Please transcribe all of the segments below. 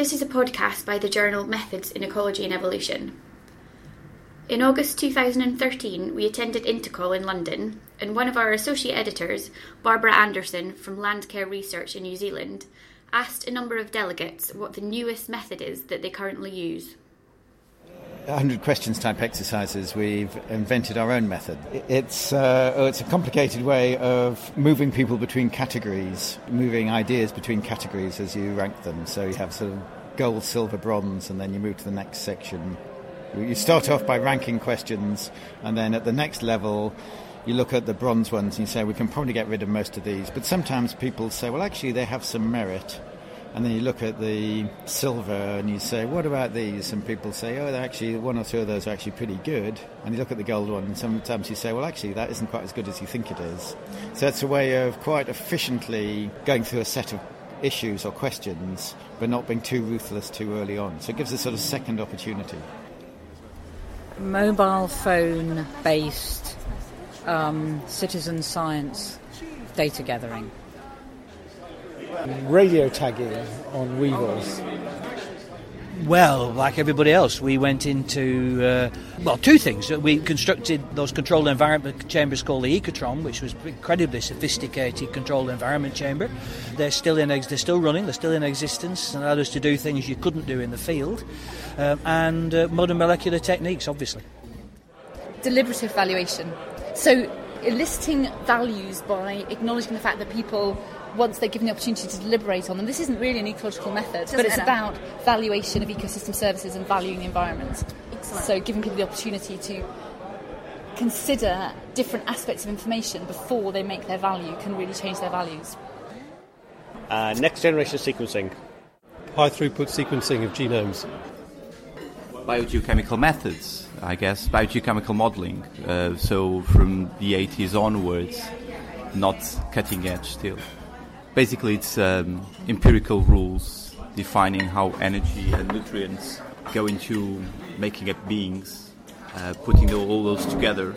This is a podcast by the journal Methods in Ecology and Evolution. In August 2013, we attended INTECOL in London, and one of our associate editors, Barbara Anderson from Landcare Research in New Zealand, asked a number of delegates what the newest method is that they currently use. 100 questions type exercises, we've invented our own method. It's, uh, it's a complicated way of moving people between categories, moving ideas between categories as you rank them. So you have sort of gold, silver, bronze, and then you move to the next section. You start off by ranking questions, and then at the next level, you look at the bronze ones and you say, we can probably get rid of most of these. But sometimes people say, well, actually, they have some merit and then you look at the silver and you say, what about these? And people say, oh, actually, one or two of those are actually pretty good. And you look at the gold one, and sometimes you say, well, actually, that isn't quite as good as you think it is. So it's a way of quite efficiently going through a set of issues or questions, but not being too ruthless too early on. So it gives a sort of second opportunity. Mobile phone based um, citizen science data gathering radio tagging on Weevils? Well, like everybody else, we went into, uh, well, two things. We constructed those controlled environment chambers called the Ecotron, which was incredibly sophisticated controlled environment chamber. They're still in, they're still running, they're still in existence, and allowed us to do things you couldn't do in the field. Um, and uh, modern molecular techniques, obviously. Deliberative valuation. So, eliciting values by acknowledging the fact that people once they're given the opportunity to deliberate on them. This isn't really an ecological method, but it's about valuation of ecosystem services and valuing the environment. Excellent. So giving people the opportunity to consider different aspects of information before they make their value can really change their values. Uh, next generation sequencing. High throughput sequencing of genomes. Biogeochemical methods, I guess, biogeochemical modeling. Uh, so from the 80s onwards, not cutting edge still basically it's um, empirical rules defining how energy and nutrients go into making up beings, uh, putting all those together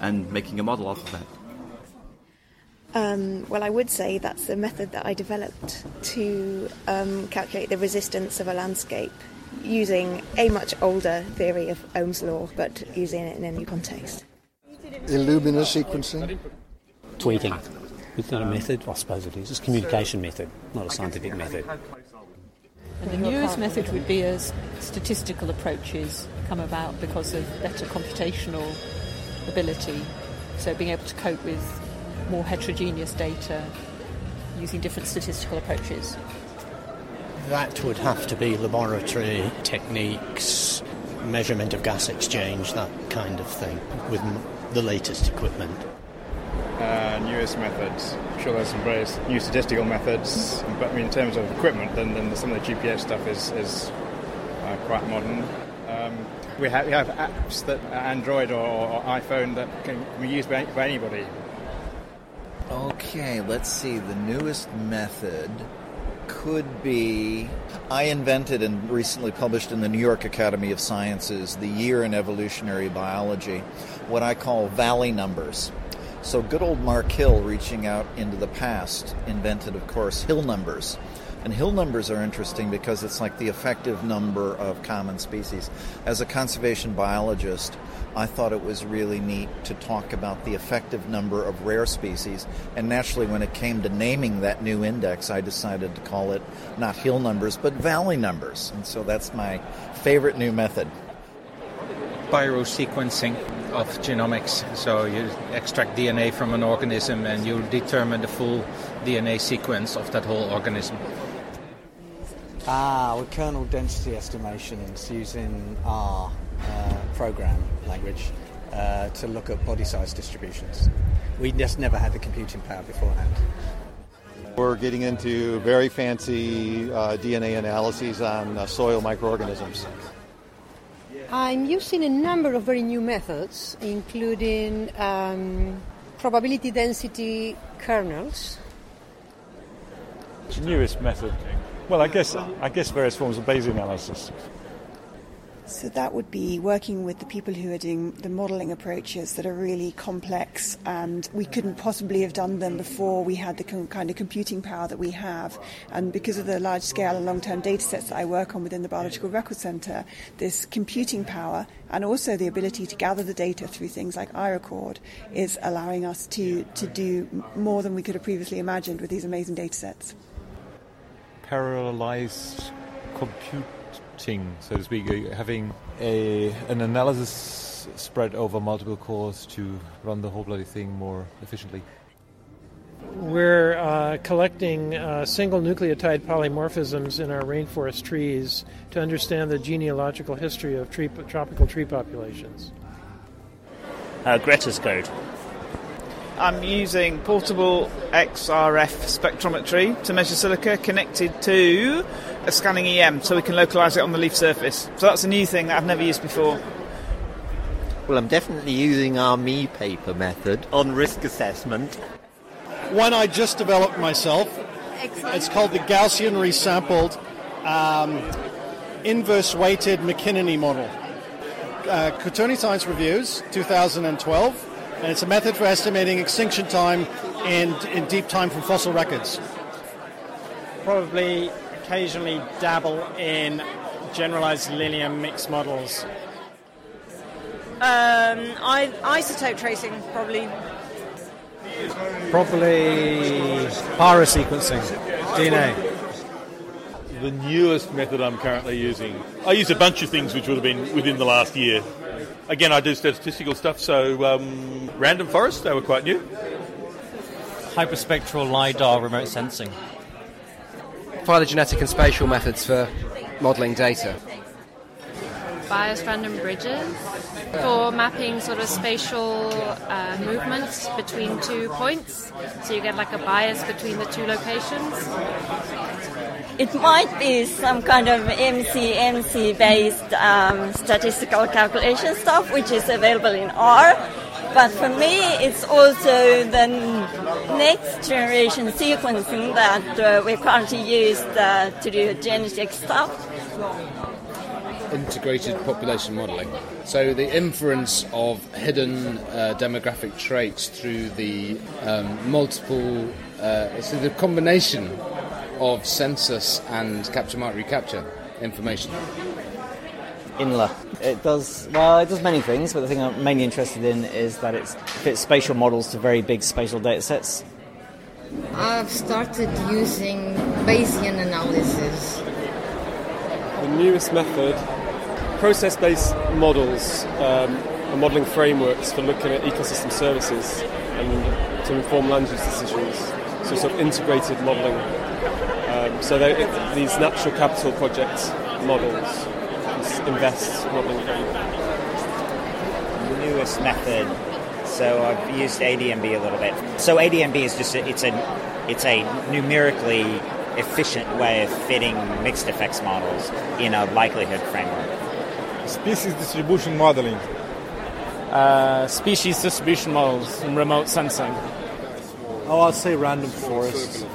and making a model out of that. Um, well, I would say that's the method that I developed to um, calculate the resistance of a landscape using a much older theory of Ohm's law, but using it in a new context. Illumina sequencing? Tweeting. It's not a um, method, I suppose it is. It's a communication method, not a scientific method. And the newest method would be as statistical approaches come about because of better computational ability. So being able to cope with more heterogeneous data using different statistical approaches. That would have to be laboratory techniques, measurement of gas exchange, that kind of thing, with the latest equipment newest methods. I'm sure there's some very new statistical methods, but I mean, in terms of equipment, then, then some of the GPS stuff is, is uh, quite modern. Um, we, have, we have apps that Android or, or iPhone that can, can be used by, by anybody. Okay, let's see. The newest method could be I invented and recently published in the New York Academy of Sciences the year in evolutionary biology, what I call valley numbers. So, good old Mark Hill, reaching out into the past, invented, of course, hill numbers. And hill numbers are interesting because it's like the effective number of common species. As a conservation biologist, I thought it was really neat to talk about the effective number of rare species. And naturally, when it came to naming that new index, I decided to call it not hill numbers, but valley numbers. And so that's my favorite new method. Biosequencing of genomics. So you extract DNA from an organism and you determine the full DNA sequence of that whole organism. Ah, with kernel density estimations using R uh, program language uh, to look at body size distributions. We just never had the computing power beforehand. We're getting into very fancy uh, DNA analyses on uh, soil microorganisms. I'm using a number of very new methods, including um, probability density kernels. The newest method. Well, I guess I guess various forms of Bayesian analysis. So that would be working with the people who are doing the modelling approaches that are really complex and we couldn't possibly have done them before we had the kind of computing power that we have. And because of the large scale and long term data sets that I work on within the Biological Record Centre, this computing power and also the ability to gather the data through things like iRecord is allowing us to, to do more than we could have previously imagined with these amazing data sets. Parallelized compute so to speak, uh, having a an analysis spread over multiple cores to run the whole bloody thing more efficiently. We're uh, collecting uh, single nucleotide polymorphisms in our rainforest trees to understand the genealogical history of tree, tropical tree populations. Uh, Greta's code. I'm using portable XRF spectrometry to measure silica connected to a scanning EM so we can localise it on the leaf surface. So that's a new thing that I've never used before. Well, I'm definitely using our me paper method on risk assessment. One I just developed myself. Excellent. It's called the Gaussian resampled um, inverse weighted McInerney model. Uh, Quaternary Science Reviews, 2012 and it's a method for estimating extinction time in, in deep time from fossil records. Probably occasionally dabble in generalized linear mixed models. Um, I, isotope tracing, probably. Probably pyrosequencing, DNA. The newest method I'm currently using. I use a bunch of things which would have been within the last year again, I do statistical stuff, so um, random forest, they were quite new. Hyperspectral LiDAR remote sensing. Phylogenetic and spatial methods for modelling data. Bias random bridges for mapping sort of spatial uh, movements between two points. So you get like a bias between the two locations. It might be some kind of MCMC based um, statistical calculation stuff, which is available in R. But for me, it's also the next generation sequencing that uh, we currently use uh, to do genetic stuff. Integrated population modelling. So the inference of hidden uh, demographic traits through the um, multiple, uh, so the combination of census and capture mark recapture information? INLA. It does well. It does many things, but the thing I'm mainly interested in is that it fits spatial models to very big spatial data sets. I've started using Bayesian analysis. The newest method, process-based models, um, and modelling frameworks for looking at ecosystem services and to inform land use decisions. So sort of integrated modelling so these natural capital project models InVEST modeling. The newest method. So I've used ADMB a little bit. So ADMB is just a, it's a it's a numerically efficient way of fitting mixed effects models in a likelihood framework. Species distribution modeling. Uh, species distribution models and remote sensing. Oh, I'll say random forest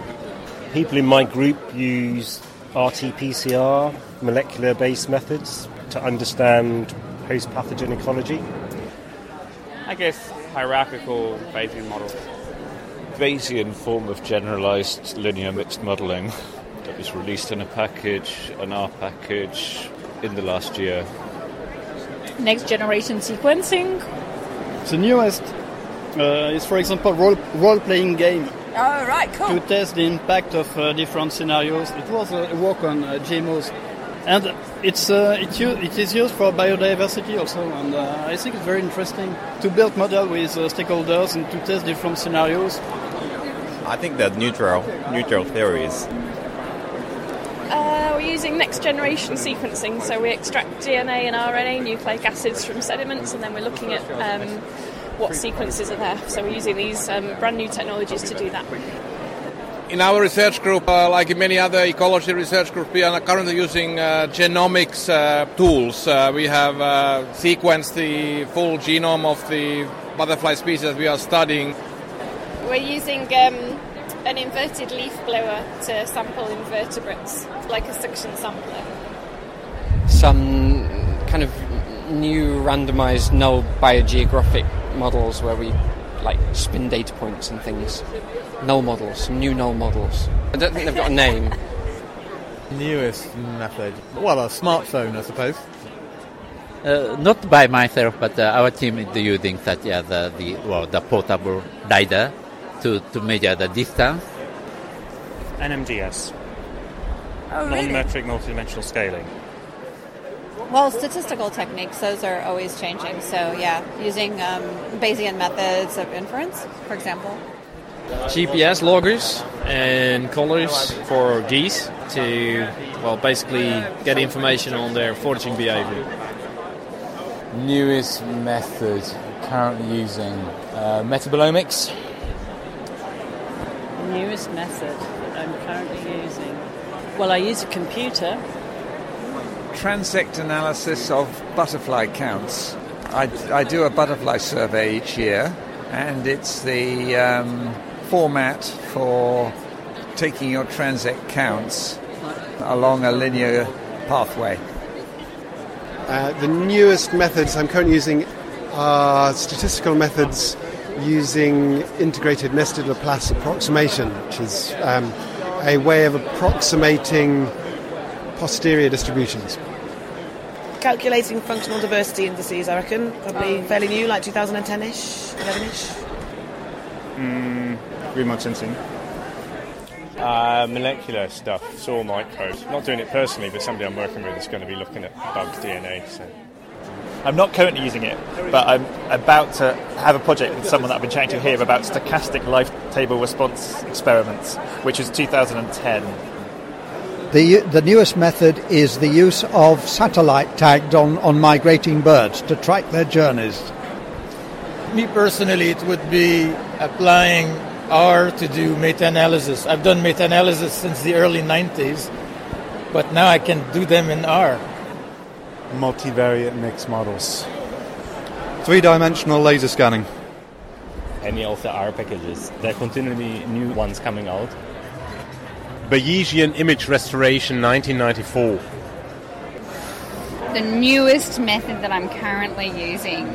people in my group use RT-PCR, molecular-based methods, to understand host pathogen ecology. I guess hierarchical Bayesian models. Bayesian form of generalized linear mixed modeling that was released in a package, an R package, in the last year. Next generation sequencing. The newest uh, is, for example, role, role-playing game Oh, right, cool. To test the impact of uh, different scenarios. It was a work on uh, GMOs. And it's, uh, it, it is used for biodiversity also, and uh, I think it's very interesting to build model with uh, stakeholders and to test different scenarios. I think they're neutral, neutral theories. Uh, we're using next generation sequencing, so we extract DNA and RNA, nucleic acids from sediments, and then we're looking at um, what sequences are there. So we're using these um, brand new technologies to do that. In our research group, uh, like in many other ecology research groups, we are currently using uh, genomics uh, tools. Uh, we have uh, sequenced the full genome of the butterfly species we are studying. We're using um, an inverted leaf blower to sample invertebrates, like a suction sampler. Some kind of new randomized null biogeographic models where we like spin data points and things. Null models, some new null models. I don't think they've got a name. Newest method. Well, a smartphone, I suppose. Uh, not by myself, but uh, our team is using that yeah, the, the well the portable lidar to, to measure the distance. NMDS. Oh, really? Non-metric multidimensional scaling. Well, statistical techniques, those are always changing. So, yeah, using um, Bayesian methods of inference, for example. GPS loggers and collars for geese to, well, basically get information on their foraging behavior. Newest method currently using uh, metabolomics. Newest method that I'm currently using. Well, I use a computer. Transect analysis of butterfly counts. I, I do a butterfly survey each year, and it's the um, format for taking your transect counts along a linear pathway. Uh, the newest methods I'm currently using are statistical methods using integrated nested Laplace approximation, which is um, a way of approximating posterior distributions. Calculating functional diversity indices, I reckon. Probably fairly new, like 2010-ish, 11-ish. Mm, remote sensing. Uh, molecular stuff, saw microbes. Not doing it personally, but somebody I'm working with is going to be looking at bug DNA. So. I'm not currently using it, but I'm about to have a project with someone that I've been chatting to here about stochastic life table response experiments, which is 2010. The, the newest method is the use of satellite tagged on, on migrating birds to track their journeys. Me personally, it would be applying R to do meta-analysis. I've done meta-analysis since the early 90s, but now I can do them in R. Multivariate mixed models. Three dimensional laser scanning. Any of the R packages. There are continually new ones coming out. Bayesian image restoration 1994. The newest method that I'm currently using.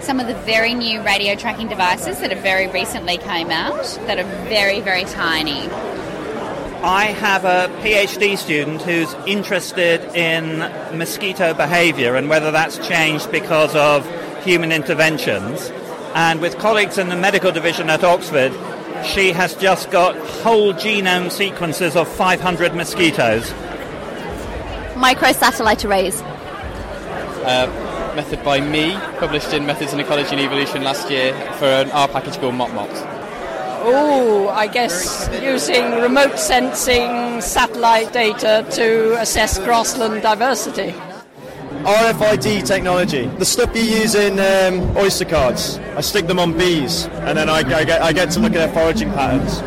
Some of the very new radio tracking devices that have very recently came out that are very, very tiny. I have a PhD student who's interested in mosquito behavior and whether that's changed because of human interventions. And with colleagues in the medical division at Oxford, she has just got whole genome sequences of 500 mosquitoes. Microsatellite arrays. Uh, method by me, published in Methods in Ecology and Evolution last year for an R package called MotMot. Oh, I guess using remote sensing satellite data to assess grassland diversity. RFID technology, the stuff you use in um, Oyster cards. I stick them on bees, and then I, I, get, I get to look at their foraging patterns.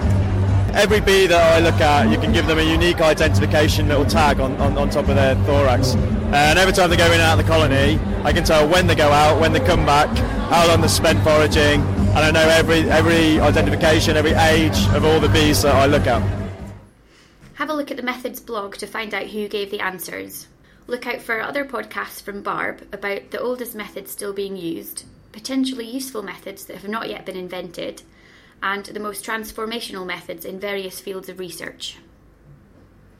Every bee that I look at, you can give them a unique identification little tag on, on, on top of their thorax. And every time they go in and out of the colony, I can tell when they go out, when they come back, how long they spent foraging, and I know every, every identification, every age of all the bees that I look at. Have a look at the Methods blog to find out who gave the answers. Look out for other podcasts from Barb about the oldest methods still being used, potentially useful methods that have not yet been invented, and the most transformational methods in various fields of research.